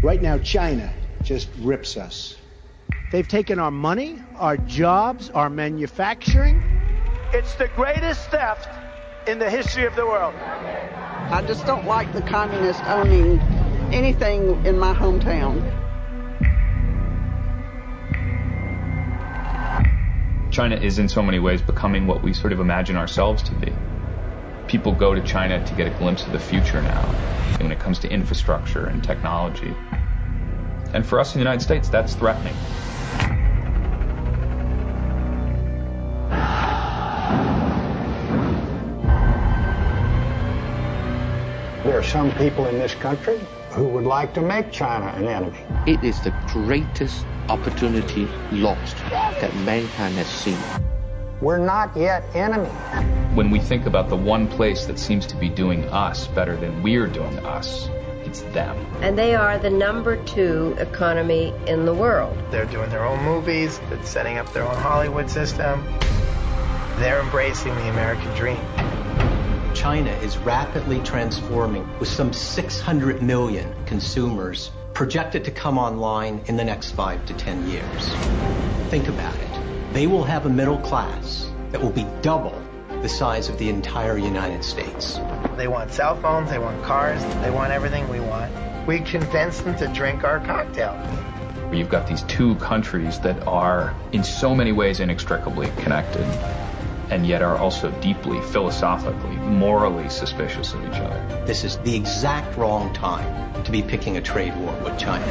Right now, China just rips us. They've taken our money, our jobs, our manufacturing. It's the greatest theft in the history of the world. I just don't like the communists owning anything in my hometown. China is in so many ways becoming what we sort of imagine ourselves to be. People go to China to get a glimpse of the future now when it comes to infrastructure and technology. And for us in the United States, that's threatening. There are some people in this country who would like to make China an enemy. It is the greatest opportunity lost that mankind has seen. We're not yet enemies. When we think about the one place that seems to be doing us better than we're doing us, it's them. And they are the number two economy in the world. They're doing their own movies, they're setting up their own Hollywood system. They're embracing the American dream. China is rapidly transforming with some 600 million consumers projected to come online in the next five to 10 years. Think about it. They will have a middle class that will be double the size of the entire United States. They want cell phones, they want cars, they want everything we want. We convince them to drink our cocktail. You've got these two countries that are in so many ways inextricably connected and yet are also deeply philosophically, morally suspicious of each other. This is the exact wrong time to be picking a trade war with China.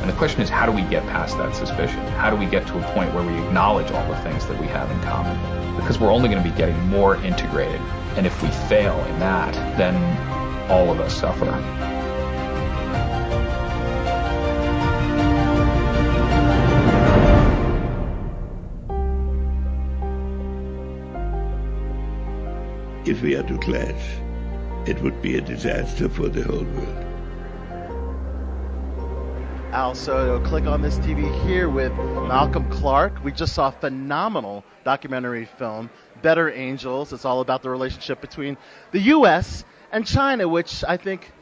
And the question is, how do we get past that suspicion? How do we get to a point where we acknowledge all the things that we have in common? Because we're only going to be getting more integrated. And if we fail in that, then all of us suffer. If we are to clash, it would be a disaster for the whole world. Al Soto, click on this TV here with Malcolm Clarke. We just saw a phenomenal documentary film, Better Angels. It's all about the relationship between the U.S. and China, which I think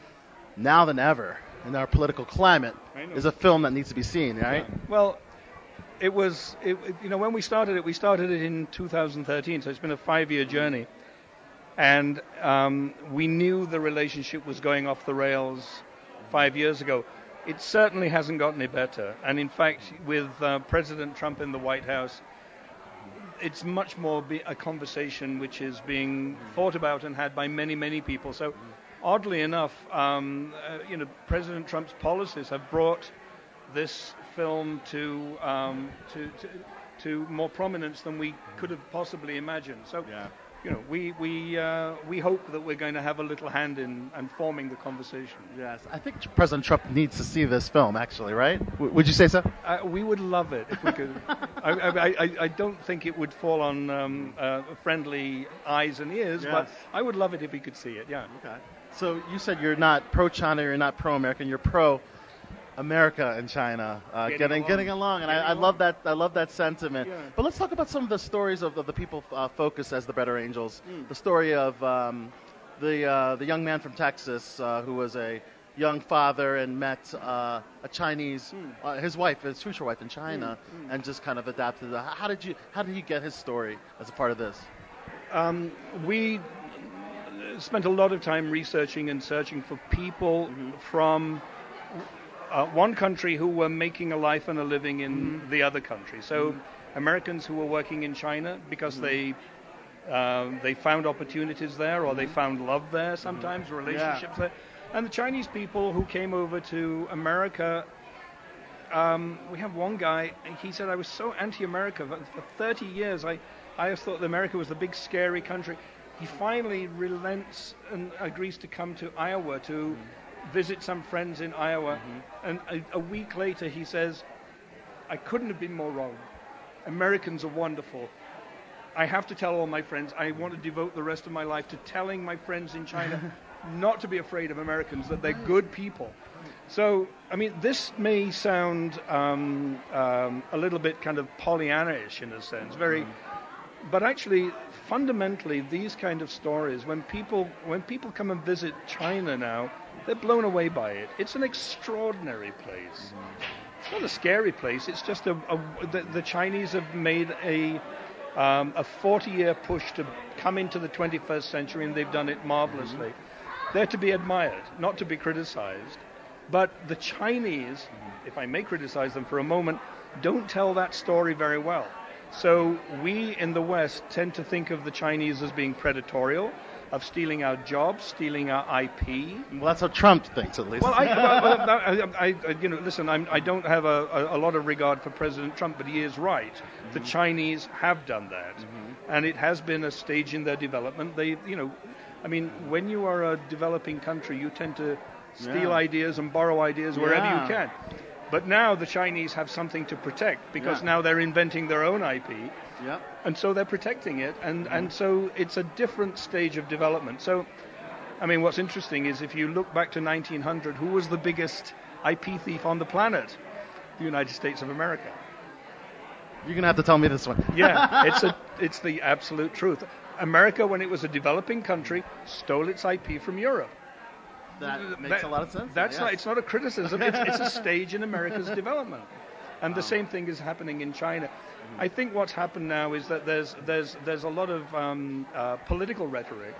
now than ever in our political climate is a film that needs to be seen, right? Yeah. Well, it was, it, you know, when we started it, we started it in 2013, so it's been a five-year journey. And um, we knew the relationship was going off the rails five years ago. It certainly hasn't gotten any better. And in fact, with uh, President Trump in the White House, it's much more a conversation which is being thought about and had by many, many people. So, oddly enough, um, uh, you know, President Trump's policies have brought this film to, um, to, to, to more prominence than we could have possibly imagined. So. Yeah you know, we we uh, we hope that we're going to have a little hand in, in forming the conversation. Yes, I think President Trump needs to see this film, actually, right? W- would you say so? Uh, we would love it if we could. I, I, I, I, don't think it would fall on um, uh, friendly eyes and ears, yes. but I would love it if he could see it. Yeah. Okay. So you said you're not pro-China, you're not pro-American, you're pro. America and China uh, getting, getting, along. getting along, and getting I, I love that. I love that sentiment. Yeah. But let's talk about some of the stories of, of the people uh, focused as the Better Angels. Mm. The story of um, the uh, the young man from Texas uh, who was a young father and met uh, a Chinese, Mm. his wife, his future wife in China, Mm, and just kind of adapted. How how did you how did you get his story as a part of this? Um, we spent a lot of time researching and searching for people Mm-hmm. from uh, one country who were making a life and a living in Mm-hmm. the other country. So Americans who were working in China because Mm-hmm. they uh, they found opportunities there or they found love there sometimes, relationships there. And the Chinese people who came over to America um, we have one guy. He said I was so anti-America for, for 30 years. I, I just thought that America was the big scary country. He finally relents and agrees to come to Iowa to visit some friends in Iowa. And a, a week later, he says, "I couldn't have been more wrong. Americans are wonderful. I have to tell all my friends. I want to devote the rest of my life to telling my friends in China." Not to be afraid of Americans, that they're good people. So, I mean, this may sound um, um, a little bit kind of Pollyanna-ish in a sense, very, but actually, fundamentally, these kind of stories, when people when people come and visit China now, they're blown away by it. It's an extraordinary place. It's not a scary place. It's just a, a the, the Chinese have made a um, a 40-year push to come into the 21st century, and they've done it marvelously. They're to be admired, not to be criticized. But the Chinese, if I may criticize them for a moment, don't tell that story very well. So we in the West tend to think of the Chinese as being predatorial, of stealing our jobs, stealing our IP. Well, that's what Trump thinks, at least. Well, I, well, I, I, you know, listen, I'm, I do not have a, a, a, lot of regard for President Trump, but he is right. Mm-hmm. The Chinese have done that, mm-hmm. and it has been a stage in their development. They, you know, I mean, when you are a developing country, you tend to steal Yeah. ideas and borrow ideas wherever Yeah. you can. But now the Chinese have something to protect because Yeah. now they're inventing their own IP Yep. and so they're protecting it, and, and mm. so it's a different stage of development. So, I mean, what's interesting is if you look back to 1900, who was the biggest IP thief on the planet? The United States of America. You're gonna have to tell me this one. Yeah, it's a, it's the absolute truth. America, when it was a developing country, stole its IP from Europe. That makes a lot of sense. That's yes. not. It's not a criticism. It's, it's a stage in America's development, and the same thing is happening in China. I think what's happened now is that there's there's there's a lot of um, uh, political rhetoric,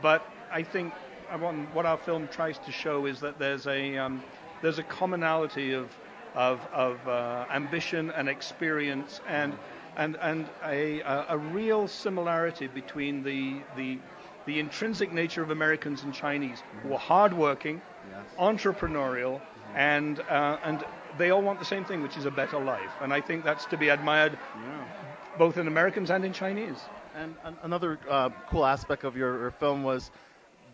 but I think I want, what our film tries to show is that there's a um, there's a commonality of of, of uh, ambition and experience and and and a, a, a real similarity between the the the intrinsic nature of Americans and Chinese, who are hardworking, entrepreneurial, and uh, and they all want the same thing, which is a better life. And I think that's to be admired, both in Americans and in Chinese. And an- another uh, cool aspect of your, your film was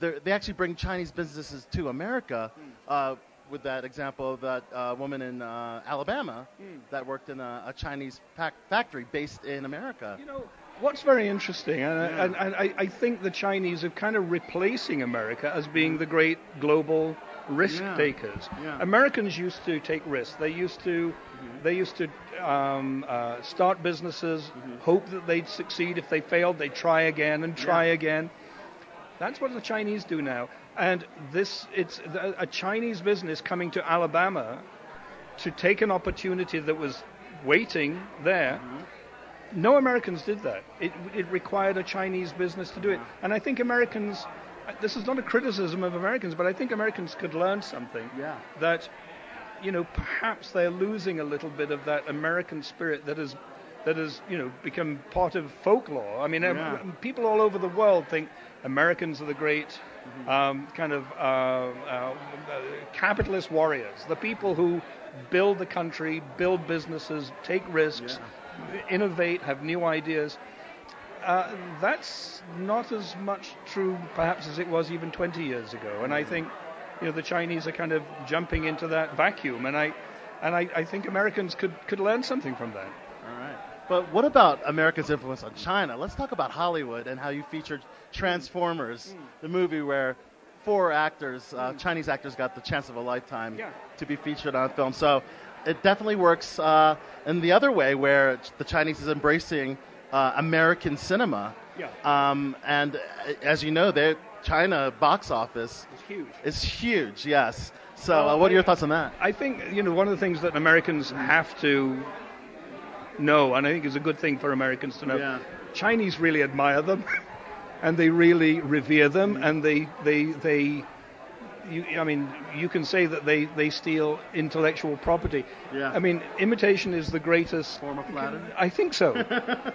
they're- actually bring Chinese businesses to America. Uh, with that example of that uh, woman in uh, Alabama that worked in a, a Chinese pac- factory based in America. You know, what's very interesting, and, and, and I, I think the Chinese are kind of replacing America as being the great global risk Yeah. takers. Yeah. Americans used to take risks. They used to, they used to um, uh, start businesses, hope that they'd succeed. If they failed, they'd try again and try again. That's what the Chinese do now. And this, it's a Chinese business coming to Alabama to take an opportunity that was waiting there. No Americans did that. It, it required a Chinese business to do it. And I think Americans, this is not a criticism of Americans, but I think Americans could learn something. Yeah. That, you know, perhaps they're losing a little bit of that American spirit that has, that has, you know, become part of folklore. I mean, Yeah. people all over the world think Americans are the great Mm-hmm. um, kind of uh, uh, uh, capitalist warriors, the people who build the country, build businesses, take risks, innovate, have new ideas. Uh, that's not as much true, perhaps, as it was even 20 years ago. And I think, you know, the Chinese are kind of jumping into that vacuum, and I, and I, I think Americans could could learn something from that. All right. But what about America's influence on China? Let's talk about Hollywood and how you featured Transformers, the movie where four actors, uh, Chinese actors, got the chance of a lifetime Yeah. to be featured on film. So it definitely works uh, in the other way, where the Chinese is embracing uh, American cinema. Yeah. Um, and uh, as you know, their China box office It's huge. is huge. Yes. So uh, what are your thoughts on that? I think you know one of the things that Americans have to know, and I think is a good thing for Americans to know. Yeah. Chinese really admire them, and they really revere them, and they they they. You, I mean, you can say that they, they steal intellectual property. Yeah. I mean, imitation is the greatest Form of flattery? I think so.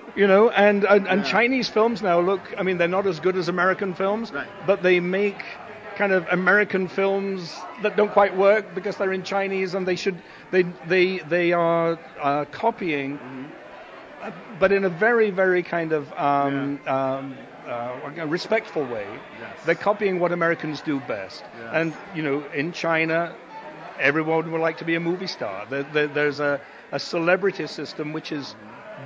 you know, and and, and Yeah. Chinese films now look. I mean, they're not as good as American films, Right. but they make kind of American films that don't quite work because they're in Chinese and they should they they they are uh, copying, uh, but in a very very kind of um, um, uh, respectful way. Yes. They're copying what Americans do best, Yes. and you know, in China, everyone would like to be a movie star. There, there, there's a, a celebrity system which is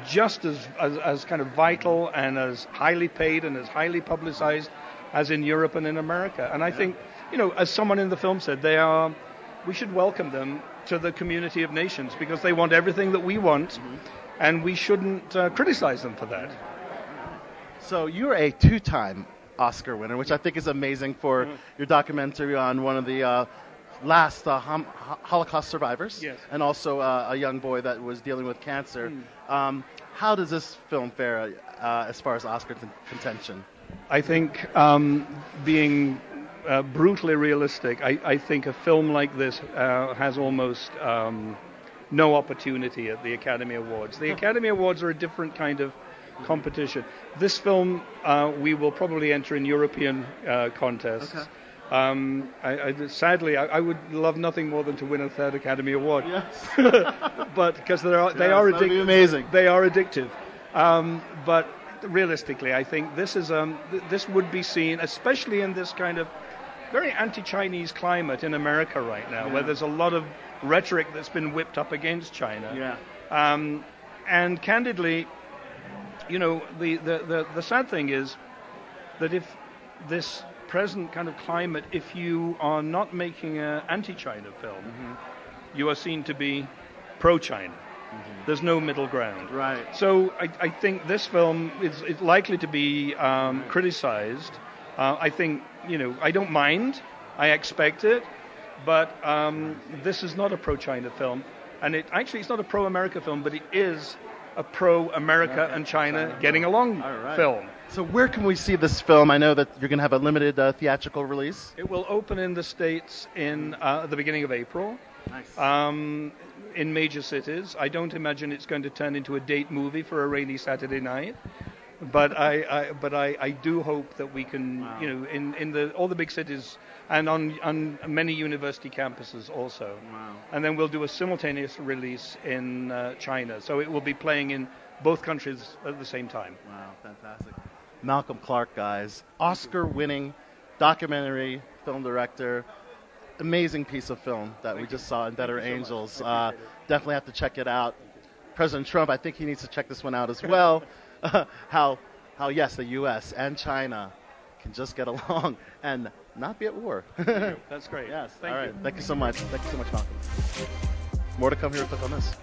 just as, as as kind of vital and as highly paid and as highly publicized as in Europe and in America. And I think, you know, as someone in the film said, they are. We should welcome them to the community of nations because they want everything that we want, and we shouldn't uh, criticize them for that. So you're a two-time Oscar winner, which I think is amazing for Mm-hmm. your documentary on one of the uh, last uh, hom- Holocaust survivors, Yes. and also uh, a young boy that was dealing with cancer. Hmm. Um, how does this film fare uh, as far as Oscar con- contention? I think um, being uh, brutally realistic, I, I think a film like this uh, has almost um, no opportunity at the Academy Awards. The Academy Awards are a different kind of competition. This film, uh, we will probably enter in European uh, contests. Okay. Um, I, I, sadly, I, I would love nothing more than to win a third Academy Award. Yes. but because they are they Yes, are be addictive. amazing. They are addictive. Um, but realistically, I think this is um, th- this would be seen, especially in this kind of very anti-Chinese climate in America right now, where there's a lot of rhetoric that's been whipped up against China. Yeah. Um, and candidly, you know, the, the, the, the sad thing is that if this present kind of climate, if you are not making an anti-China film, you are seen to be pro-China. There's no middle ground. Right. So I, I think this film is, is likely to be um, criticized. Uh, I think, you know, I don't mind. I expect it. But um, this is not a pro-China film. And it actually, it's not a pro-America film, but it is a pro-America and China getting along right. film. So where can we see this film? I know that you're going to have a limited uh, theatrical release. It will open in the States in uh, the beginning of April. Nice. Um, in major cities. I don't imagine it's going to turn into a date movie for a rainy Saturday night. But I, I but I, I do hope that we can, you know, in, in the all the big cities and on on many university campuses also. Wow. And then we'll do a simultaneous release in uh, China. So it will be playing in both countries at the same time. Wow, fantastic. Malcolm Clarke, guys, Oscar-winning documentary film director. Amazing piece of film that we just saw in Better Angels. Uh, definitely have to check it out. President Trump, I think he needs to check this one out as well. how, how yes, the U.S. and China can just get along and not be at war. That's great. Yes. Thank All right. you. Thank you so much. Thank you so much, Malcolm. More to come here. Click on this.